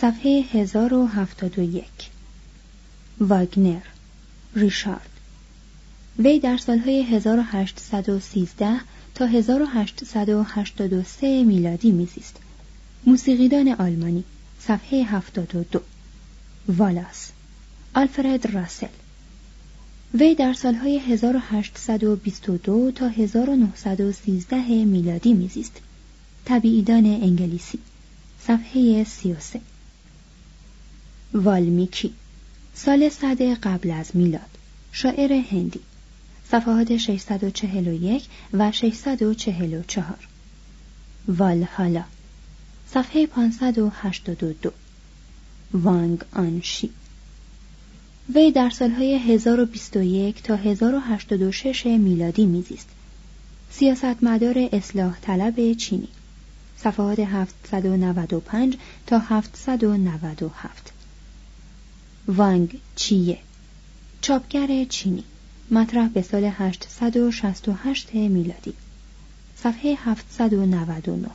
صفحه 1071 واگنر ریشارد. وی در سالهای 1813 تا 1883 میلادی میزیست. موسیقیدان آلمانی صفحه 72 والاس آلفرد راسل. وی در سالهای 1822 تا 1913 میلادی میزیست. طبیعیدان انگلیسی صفحه 33 والمیکی. سال صد قبل از میلاد. شاعر هندی. صفحات 641 و 644 والهالا صفحه 582 وانگ آنشی وی در سالهای 1021 تا 1086 میلادی میزیست. سیاستمدار اصلاح طلب چینی. صفحات 795 تا 797 وانگ چیه؟ چاپگر چینی. مطرح به سال 868 میلادی. صفحه 799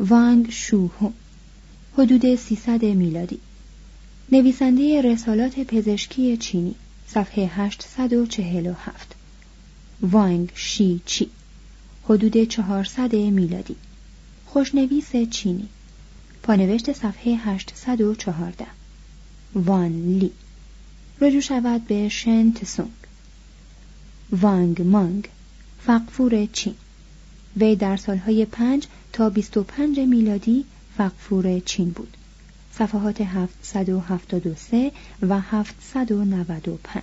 وانگ شوهو حدود 300 میلادی. نویسنده رسالات پزشکی چینی. صفحه 847 وانگ شی چی. حدود 400 میلادی. خوشنویس چینی. پانوشت صفحه 814 وان لی. رجوع شود به شن تسونگ. وانگ مانگ فقفور چین. وی در سالهای 5 تا 25 میلادی فقفور چین بود. صفحات 773 و 795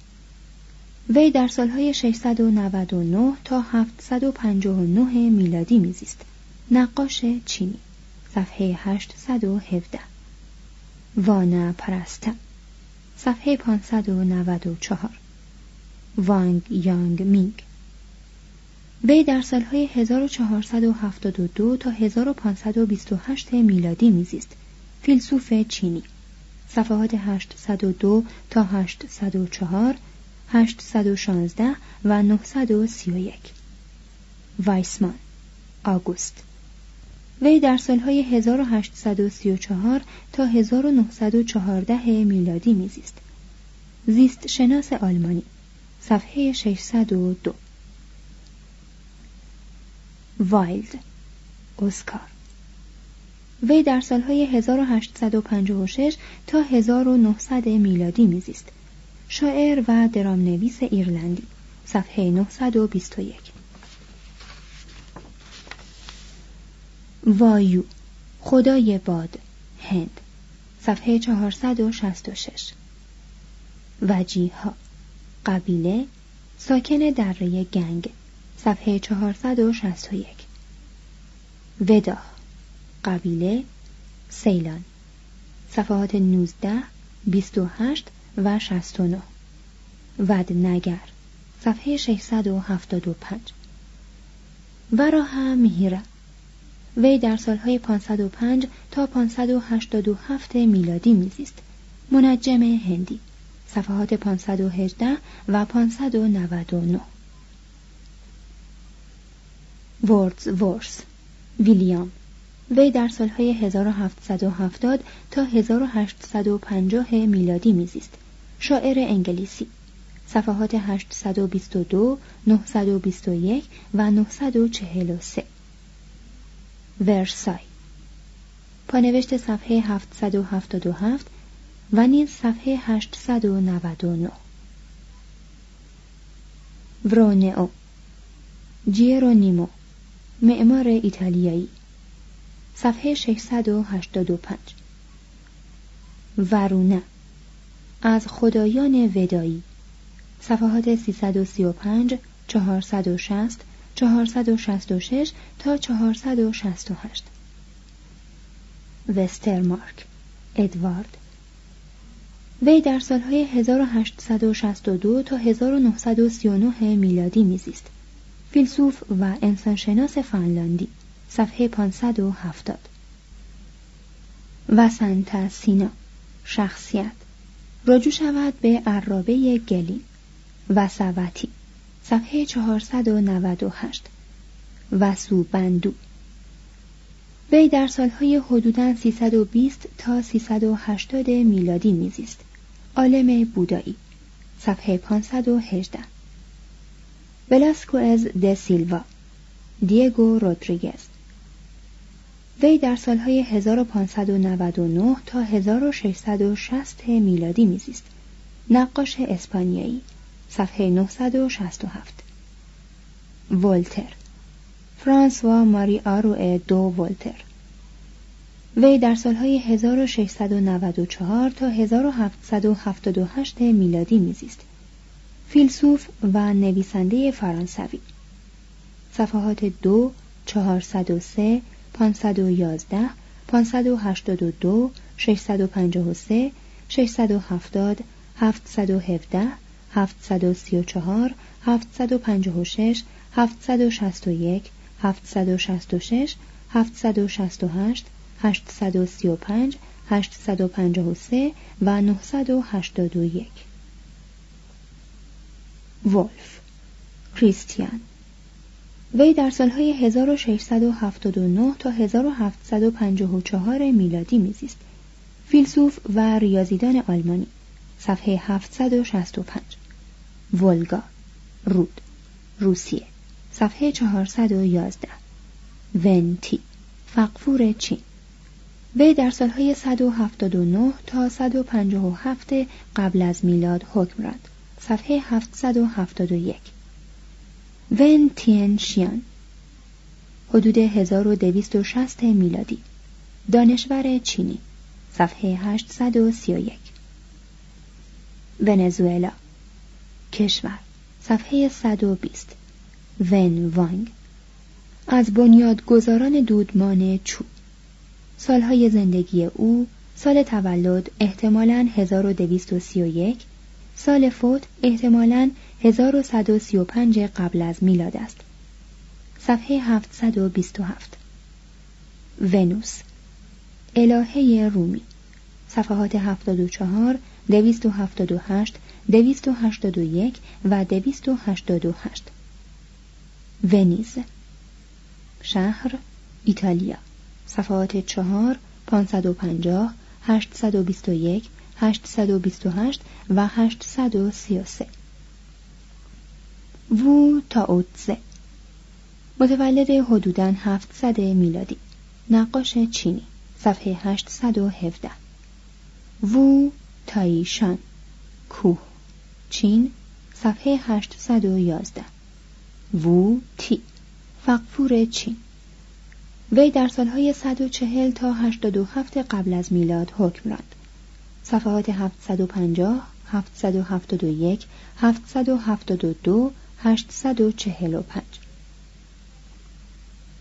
وی در سالهای 699 تا 759 میلادی میزیست. نقاش چینی. صفحه 817 وانا پرسته صفحه 594 وانگ یانگ مینگ. وی در سالهای 1472 تا 1528 میلادی میزیست. فیلسوف چینی. صفحات 802 تا 804 816 و 931 وایسمان آگوست. وی در سالهای 1834 تا 1914 میلادی میزیست. زیست شناس آلمانی. صفحه 602 وایلد اسکار. وی در سالهای 1856 تا 1900 میلادی میزیست. شاعر و درام نویس ایرلندی. صفحه 921 وایو. خدای باد. هند. صفحه 466 وجیها. قبیله. ساکن دره گنگ. صفحه 461 ودا. قبیله. سیلان. صفحات 19 28 و 69 ودنگر صفحه 675 وراها میهیره وی در سالهای 505 تا 587 میلادی میزیست. منجم هندی صفحات 518 و 599 وردز ورس ویلیام. وی در سالهای 1770 تا 1850 میلادی میزیست. شاعر انگلیسی. صفحات 822 921 و 943 ورسای. پانوشت صفحه 777 و نیز صفحه 899 ورونئو. جیرونیمو معمار ایتالیایی. صفحه 685 ورونه از خدایان ودایی صفحات 335 460 466 تا 468 وسترمارک ادوارد. وی در سالهای 1862 تا 1939 میلادی میزیست. فیلسوف و انسانشناس فنلاندی. صفحه 570 وسنت سینا شخصیت. رجوع شود به عرابه گلین وسوتی صفحه 498 وسو بندو وی در سالهای حدوداً 320 تا 380 میلادی میزیست. عالم بودایی. صفحه 518 ولاسکوز د سیلوا. دیگو رودریگز. وی در سالهای 1599 تا 1660 میلادی میزیست. نقاش اسپانیایی صفحه 967 ولتر. فرانسوا ماری آرو دو ولتر. وی در سالهای 1694 تا 1778 میلادی میزیست. فیلسوف و نویسنده فرانسوی. صفحات دو 403 511 582 653 670 717 734 756 761 766 768 835 853 و 981 ولف کریستیان. وی در سالهای 1679 تا 1754 میلادی میزیست. فیلسوف و ریاضیدان آلمانی. صفحه 765 ولگا. رود. روسیه. صفحه 411 ونتی. فقفور چین. وی در سالهای 179 تا 157 قبل از میلاد حکم راند صفحه 771 ون تین شیان حدود 1260 میلادی. دانشور چینی. صفحه 831 ونزوئلا. کشور. صفحه 120 ون وانگ. از بنیادگذاران دودمان چو. سالهای زندگی او سال تولد احتمالاً 1231 سال فوت احتمالاً 1135 قبل از میلاد است. صفحه 727 ونوس الهه رومی صفحات 74 278 281 و 288 ونیز شهر ایتالیا صفحات 4 550 821 828 و 833 وو تاوتزه متولد حدوداً 700 میلادی. نقاش چینی. صفحه 817 وو تایشان. کوه. چین. صفحه 811 وو تی. فقفور چین. وی در سالهای 140 تا 87 قبل از میلاد حکم راند. صفحات 750 771 772 845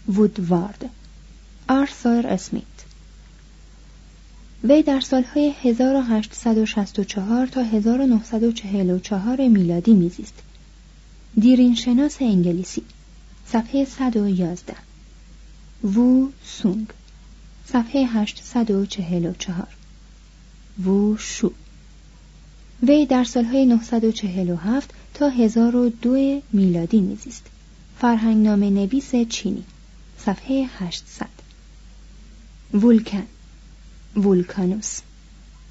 وودوارد. آرثر اسمیت. وی در سالهای 1864 تا 1944 میلادی میزیست. دیرین شناس انگلیسی. صفحه 111 وو سونگ. صفحه 844 وو شو. وی در سالهای 947 تا 1002 میلادی میزیست. فرهنگ نام نویس چینی. صفحه 800 وولکن وولکانوس.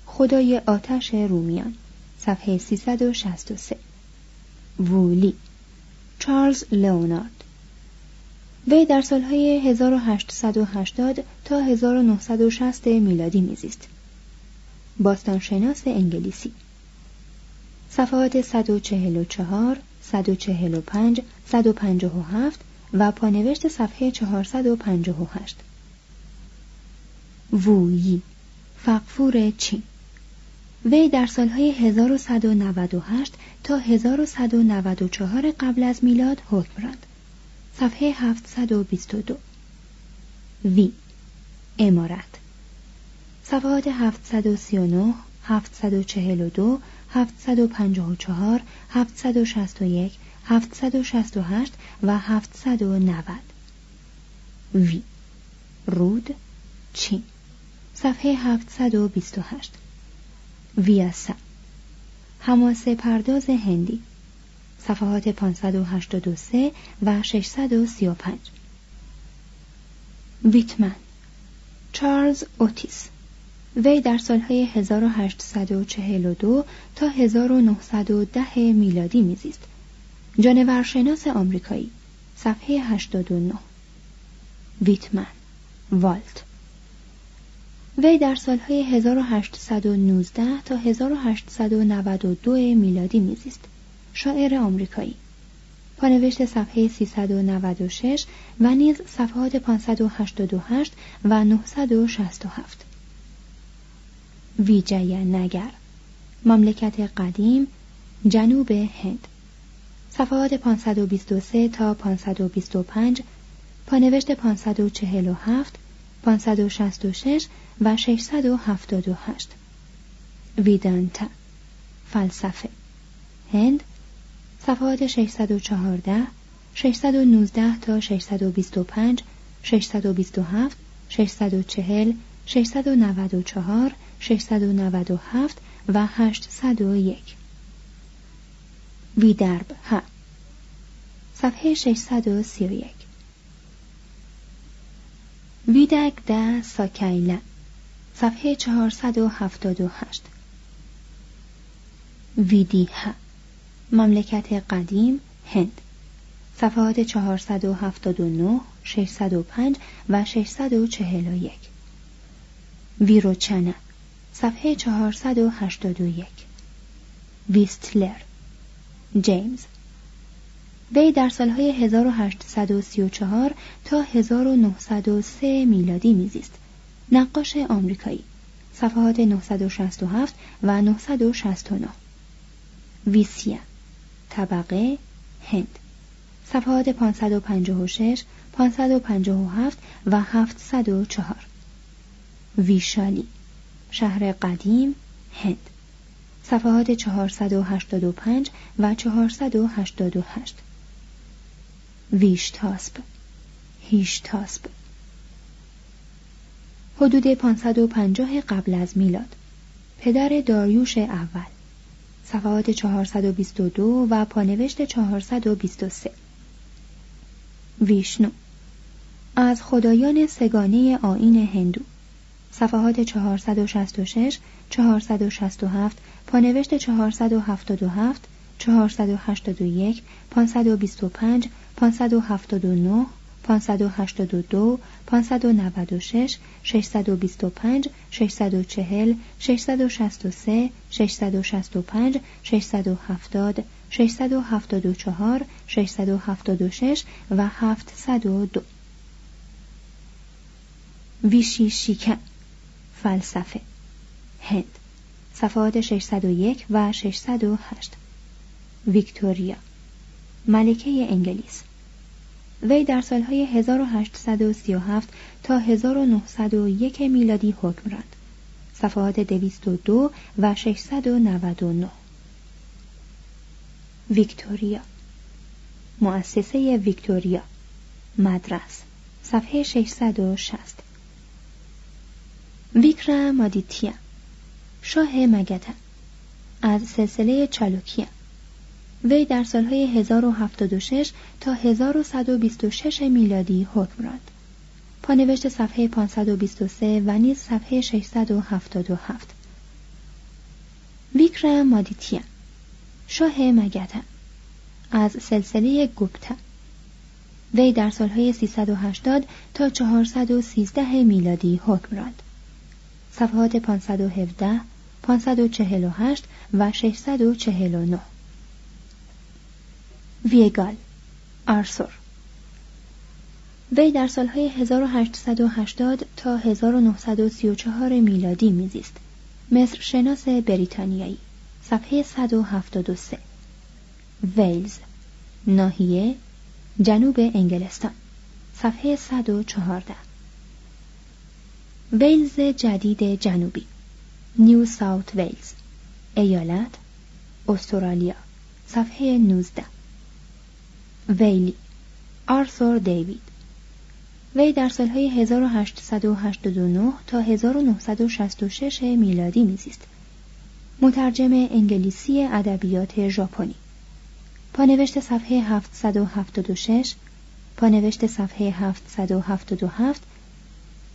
خدای آتش رومیان. صفحه 363 وولی. چارلز لئونارد. وی در سالهای 1880 تا 1960 میلادی میزیست. باستانشناس انگلیسی. صفحات 144 145 157 و پانوشت صفحه 458 وویی. فقفور چین وی در سالهای 1198 تا 1194 قبل از میلاد حکم راند. صفحه 722 وی. امارت. صفحات 739 742 754 761 768 و 790 وی. رود. چین. صفحه 728 ویاسا حماسه پرداز هندی. صفحات 583 و 635 ویتمن. چارلز اوتیس. وی در سالهای 1842 تا 1910 میلادی میزیست. جانورشناس آمریکایی صفحه 89 ویتمن والت. وی در سالهای 1819 تا 1892 میلادی میزیست. شاعر آمریکایی. پانوشت صفحه 396 و نیز صفحات 588 و 967 ویجای نگر. مملکت قدیم جنوب هند. صفحات 523 تا 525 پانوشت 547 566 و 678 ویدانتا. فلسفه. هند صفحات 614 619 تا 625 627 640 694 697 و 801 ویدرب ها. صفحه 631 ویدگ ده ساکیلا صفحه 478 ویدیها مملکت قدیم هند. صفحات 479 605 و 641 ویروچنه صفحه 481 ویستلر. جیمز. وی در سالهای 1834 تا 1903 میلادی میزیست. نقاش آمریکایی. صفحات 967 و 969 ویسیا. طبقه هند. صفحات 556 557 و 704 ویشالی. شهر قدیم هند. صفحات 485 و 488 ویشتاسب هیشتاسب حدود 550 قبل از میلاد. پدر داریوش اول. صفحات 422 و پانوشت 423 ویشنو. از خدایان سگانه آین هندو. صفحات 466 467 پانوشت 477 481 525 579 582 596 625 640 663 665 670 674 676 و 702 ویشی شیکن. فلسفه. هند. صفحات 601 و 608 ویکتوریا. ملکه انگلیس. وی در سالهای 1837 تا 1901 میلادی حکم راند. صفحات 202 و 699 ویکتوریا. مؤسسه ویکتوریا. مدرس. صفحه 660 ویکرامادیتیا شاه مگدن از سلسله چالوکیا وی در سالهای 1076 تا 1126 میلادی حکم راند. پانوشت صفحه 523 و نیز صفحه 677 ویکرم مادیتیا شاه مگدن از سلسله گوپتا وی در سالهای 380 تا 413 میلادی حکم راند. صفحات 517 548 و 649 ویگال آرسور. وی در سالهای 1880 تا 1934 میلادی میزیست. مصر شناس بریتانیایی. صفحه 173 ویلز ناحیه جنوب انگلستان. صفحه 114 ویلز جدید جنوبی. نیو ساوت ویلز. ایالت استرالیا. صفحه 19 ویلی. آرثور دیوید. وی در سالهای 1889 تا 1966 میلادی میزیست. مترجم انگلیسی ادبیات ژاپنی. پانوشت صفحه 776 پانوشت صفحه 777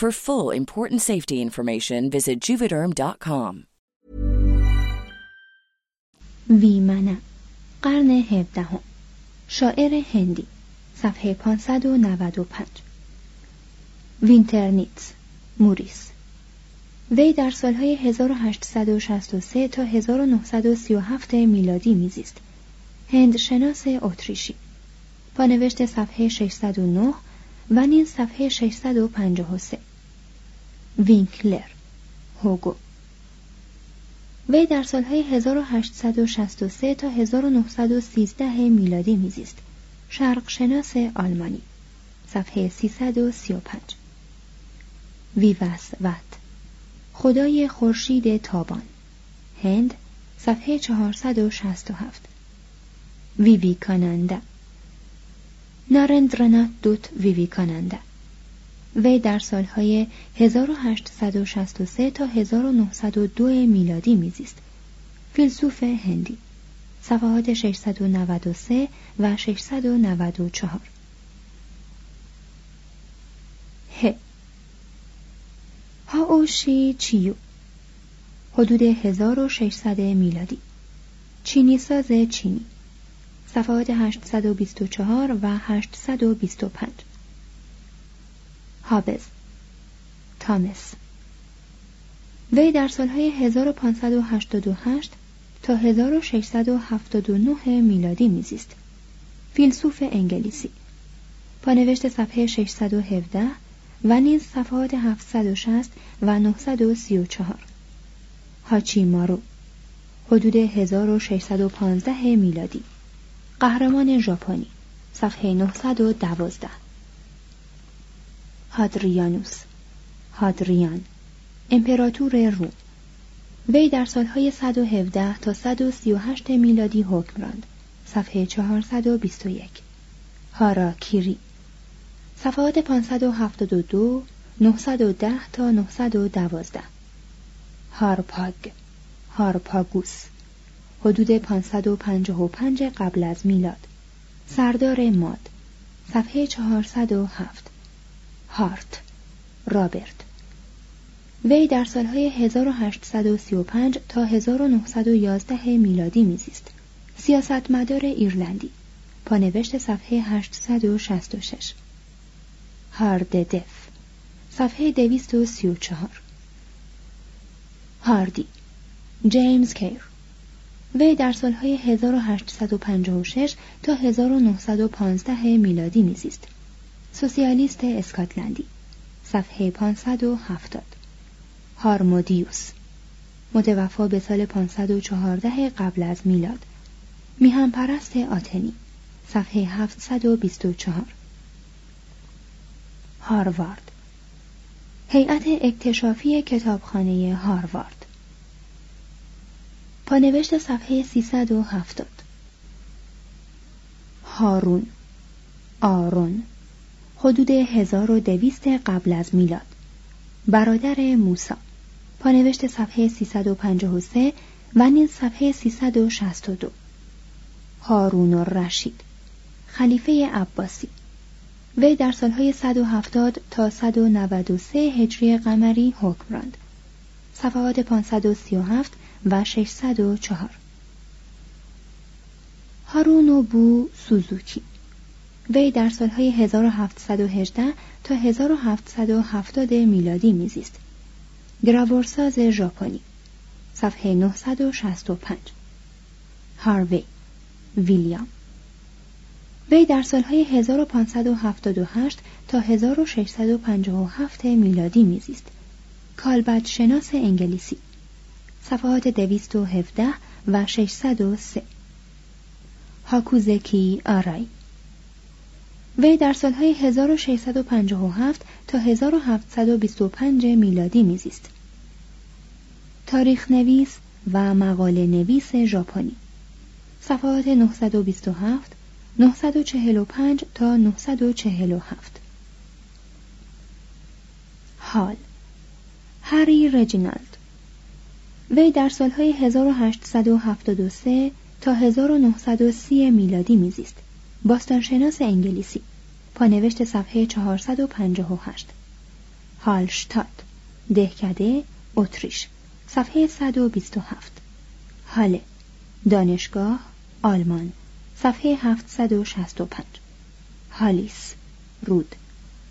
For full important safety information, visit juvederm.com. ویمنه. قرن هفدهم. شاعر هندی. صفحه 595 وینترنیتس. موریس. وی در سالهای 1863 تا 1937 میلادی میزیست. هند شناس اتریشی پانوشت صفحه 609 و نیز صفحه 653 وینکلر هوگو. وی در سالهای 1863 تا 1913 میلادی میزیست. شرق شناس آلمانی صفحه 335 ویوس وت خدای خورشید تابان. هند صفحه 467 ویویکاننده. نارندرنات دوت ویویکاننده. وی در سالهای 1863 تا 1902 میلادی میزیست. فیلسوف هندی. صفحات 693 و 694 ه. هاوشی چیو. حدود 1600 میلادی. چینی ساز چینی. صفحات 824 و 825 هابز تامس. وی در سالهای 1588 تا 1679 میلادی میزیست. فیلسوف انگلیسی. پانوشت صفحه 617 و نیز صفحات 760 و 934 هاچی مارو حدود 1615 میلادی. قهرمان ژاپنی. صفحه 912 هادریانوس. هادریان امپراتور روم. وی در سالهای 117 تا 138 میلادی حکم راند. صفحه 421 هارا کیری. صفحات 572 910 تا 912 هارپاگ. هارپاگوس. حدود 555 قبل از میلاد. سردار ماد. صفحه 407 هارت. رابرت. وی در سالهای 1835 تا 1911 میلادی میزیست. سیاستمدار ایرلندی. پانوشت صفحه 866 هارد دف. صفحه 234 هاردی. جیمز کیر. وی در سالهای 1856 تا 1915 میلادی میزیست. سوسیالیست اسکاتلندی صفحه 570 هارمودیوس. متوفا به سال 514 قبل از میلاد. میهم پرست آتنی صفحه 724 هاروارد. هیئت اکتشافی کتابخانه هاروارد. پانوشت صفحه 370 هارون. آرون. حدود 1200 قبل از میلاد. برادر موسی. پانوشت صفحه 353 و نیز صفحه 362 هارون الرشید. خلیفه عباسی. وی در سالهای 170 تا 193 هجری قمری حکم راند. صفحات 537 و 604 هارون بو سوزوکی. وی در سالهای 1718 تا 1770 میلادی میزیست. گراورساز ژاپنی. صفحه 965 هاروی. ویلیام. وی در سالهای 1578 تا 1657 میلادی میزیست. کالبد شناس انگلیسی. صفحات 217 و 603 هاکوزکی آرای. وی در سالهای 1657 تا 1725 میلادی میزیست. تاریخ نویس و مقاله نویس ژاپنی صفحات 927 945 تا 947 حال. هری رجینالد. وی در سالهای 1873 تا 1930 میلادی میزیست. باستانشناس انگلیسی. پانوشت صفحه 458 هالشتاد. دهکده اتریش. صفحه 127 هاله دانشگاه آلمان. صفحه 765 هالیس. رود.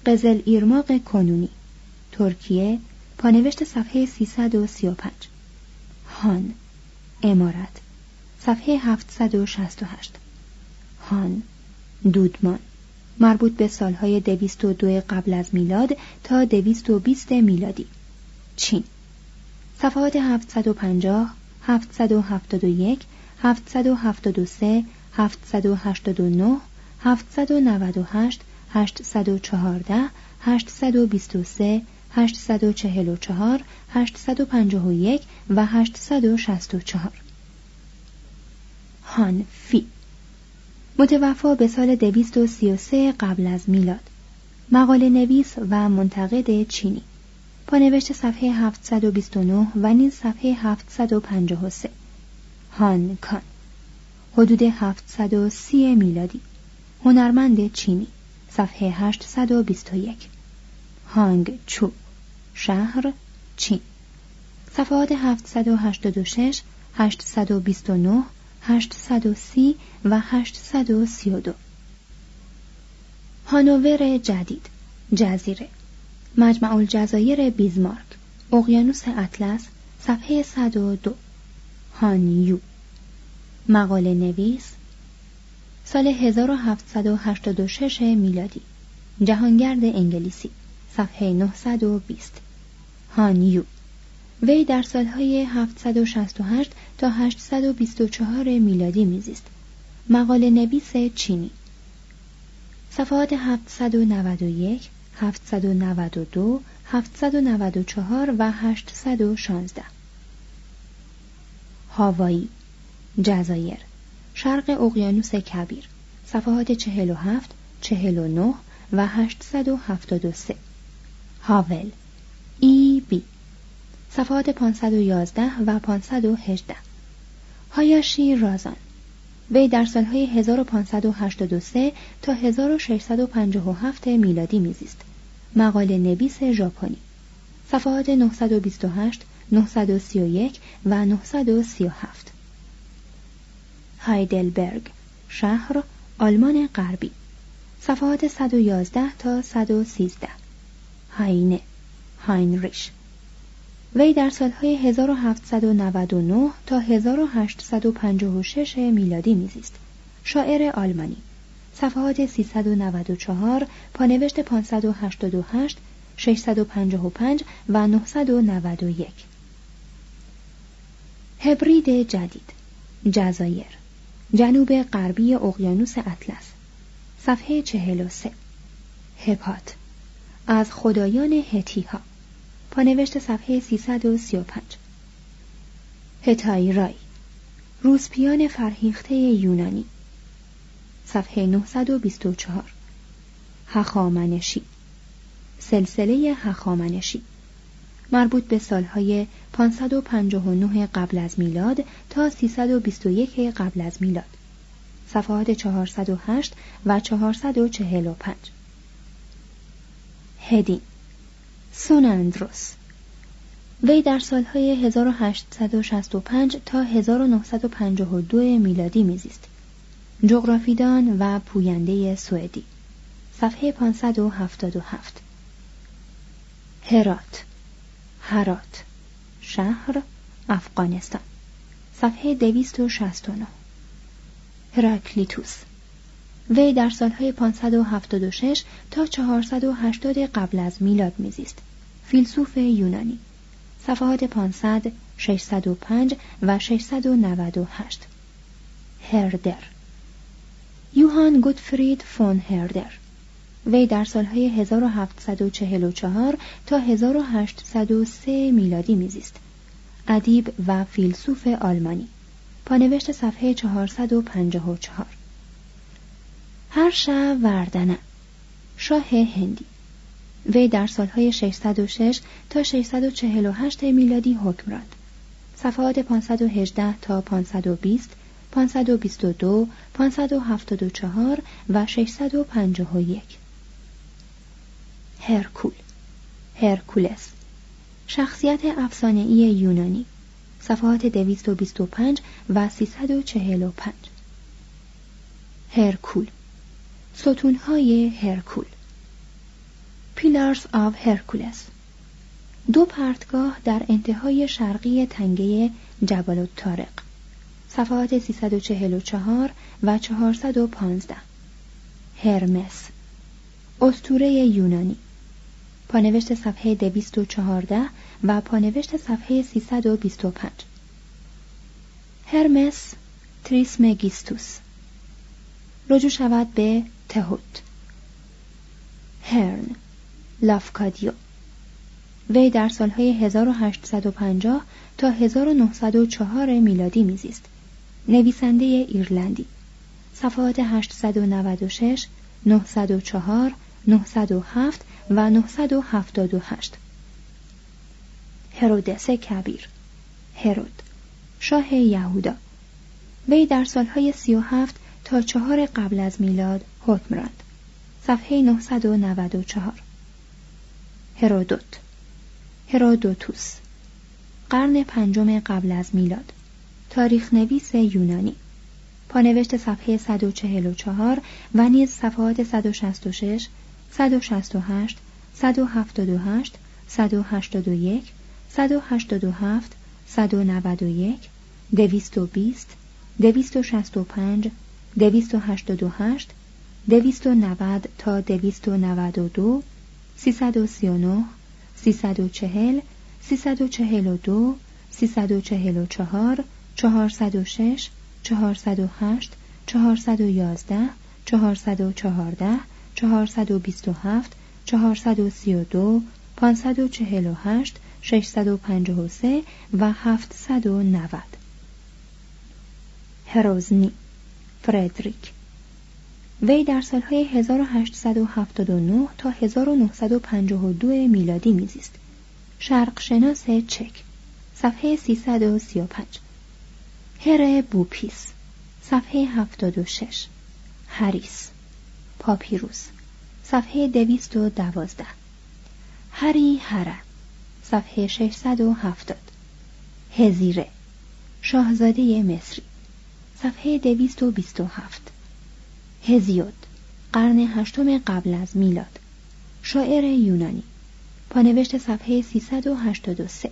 قزل ایرماق کنونی. ترکیه. پانوشت صفحه 335 هان. امارت صفحه 768 هان. دودمان. مربوط به سالهای 202 قبل از میلاد تا 220 میلادی. چین. صفحات 750 771 773 789 798 814 823 844 851 و 864 هان فی متوفا به سال 233 قبل از میلاد. مقاله نویس و منتقد چینی. پانوشت صفحه 729 و نیز صفحه 753 هان کان. حدود 730 میلادی. هنرمند چینی. صفحه 821 هانگ چو. شهر چین. صفحات 786 829 830 و 832 هانوور جدید جزیره مجمع الجزایر بیزمارک اقیانوس اطلس صفحه 102 هانیو مقاله نویس سال 1786 میلادی. جهانگرد انگلیسی صفحه 920 هانیو وی در سالهای 768 تا 824 میلادی میزیست. مقاله نویس چینی. صفحات 791 792 794 و 816 هاوایی جزایر شرق اقیانوس کبیر صفحات 47 49 و 873 هاول ای بی. صفحات 511 و 518 هایاشی رازان. وی در سالهای 1583 تا 1657 میلادی میزیست. مقاله نویس ژاپنی. صفحات 928 931 و 937 هایدلبرگ شهر آلمان غربی. صفحات 111 تا 113 هاینه هاینریش. وی در سالهای 1799 تا 1856 میلادی میزیست. شاعر آلمانی. صفحات 394 پانوشت 588 655 و 991 هبرید جدید. جزایر. جنوب غربی اقیانوس اطلس. صفحه 43 هپات. از خدایان هتی ها پانوشت صفحه 335 هتای رای. روسپیان فرهیخته یونانی. صفحه 924 هخامنشی. سلسله هخامنشی. مربوط به سالهای 559 قبل از میلاد تا 321 قبل از میلاد. صفحات 408 و 445 هدین. سوناندروس وی در سالهای 1865 تا 1952 میلادی میزیست. جغرافیدان و پوینده سوئدی. صفحه 577 هرات. هرات شهر افغانستان. صفحه 269 هراکلیتوس. وی در سالهای 576 تا 480 قبل از میلاد میزیست. فیلسوف یونانی. صفحات 500 605 و 698 هردر یوهان گوتفرید فون هردر وی در سالهای 1744 تا 1803 میلادی میزیست. ادیب و فیلسوف آلمانی. پانوشت صفحه 454 هرشا وردنه. شاه هندی. وی در سالهای 606 تا 648 میلادی حکم راند صفحات 518 تا 520 522 574 و 651 هرکول هرکولس شخصیت افسانه‌ای یونانی صفحات 225 و 345 هرکول ستونهای هرکول. پیلارز آف هرکولس دو پرتگاه در انتهای شرقی تنگه جبل الطارق. صفحات 344 و 415 هرمس. استوره یونانی. پانوشت صفحه 214 و پانوشت صفحه 325 هرمس تریسمگیستوس. رجوع شود به تهوت. هرن. لافکادیو. وی در سالهای 1850 تا 1904 میلادی میزیست. نویسنده ایرلندی. صفحات 896 904 907 و 978 هرودس کبیر. هرود. شاه یهودا. وی در سالهای 37 تا چهار قبل از میلاد حکم راند صفحه 994 هرودوت. هرودوتوس. قرن پنجم قبل از میلاد. تاریخ نویس یونانی. پانوشت صفحه 144 و نیز صفحات 166 168 178 181 187 191 220 265 288 290 تا 292 339 340 342 344 406 408 411 414 427 432 548 653 و 790 هروزنی فردریک. وی در سالهای 1879 تا 1952 میلادی میزیست. شرقشناس چک صفحه 335 هر بوپیس صفحه 76 هریس پاپیروس صفحه 212 هری هره صفحه 670 هزیره شاهزاده مصری صفحه 227 هزیود قرن هشتم قبل از میلاد. شاعر یونانی. پانوشت صفحه 383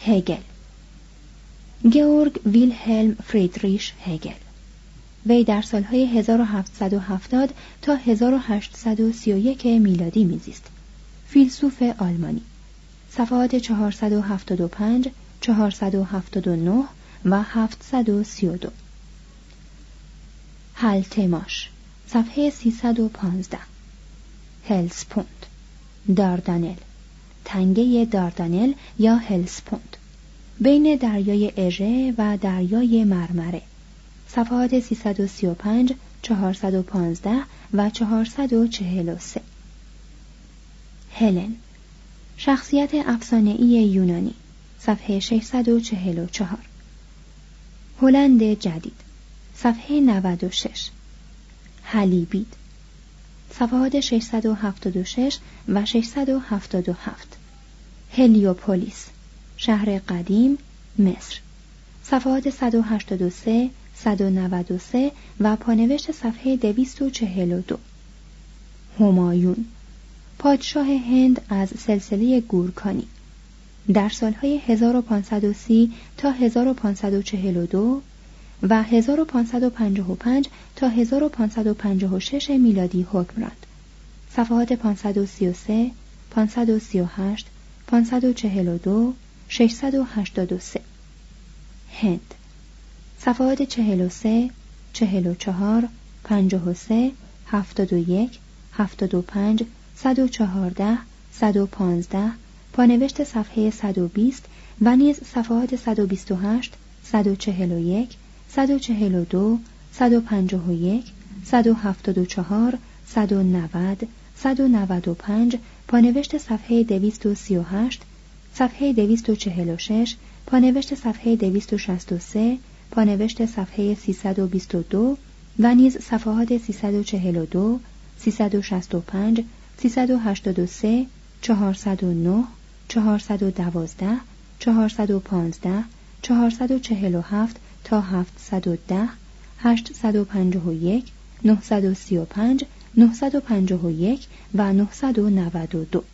هگل. گئورگ ویلهلم فریدریش هگل. وی در سالهای 1770 تا 1831 میلادی میزیست. فیلسوف آلمانی. صفحات 475 479 و 732 هلتماش صفحه 315 هلسپوند داردانل. تنگه داردانل یا هلسپوند بین دریای اژه و دریای مرمره. صفحات 335 415 و 443 هلن. شخصیت افسانه‌ای یونانی. صفحه 644 هلند جدید. صفحه 96 حلیبید. صفحات 676 و 677 هلیوپولیس. شهر قدیم مصر. صفحات 183 193 و پانوشت صفحه 242 همایون. پادشاه هند از سلسله گورکانی. در سالهای 1530 تا 1542 و 1555 تا 1556 میلادی حکم راند. صفحات 533 538 542 683 هند صفحات 43 44 53 71 75 114 115 پانوشت صفحه 120 و نیز صفحات 128 141 142 151 174 190 195 پانوشت صفحه 238 صفحه 246 پانوشت صفحه 263 پانوشت صفحه 322 و نیز صفحات 342 365 383 409 412 415 447 تا 710 851 935 951 و 992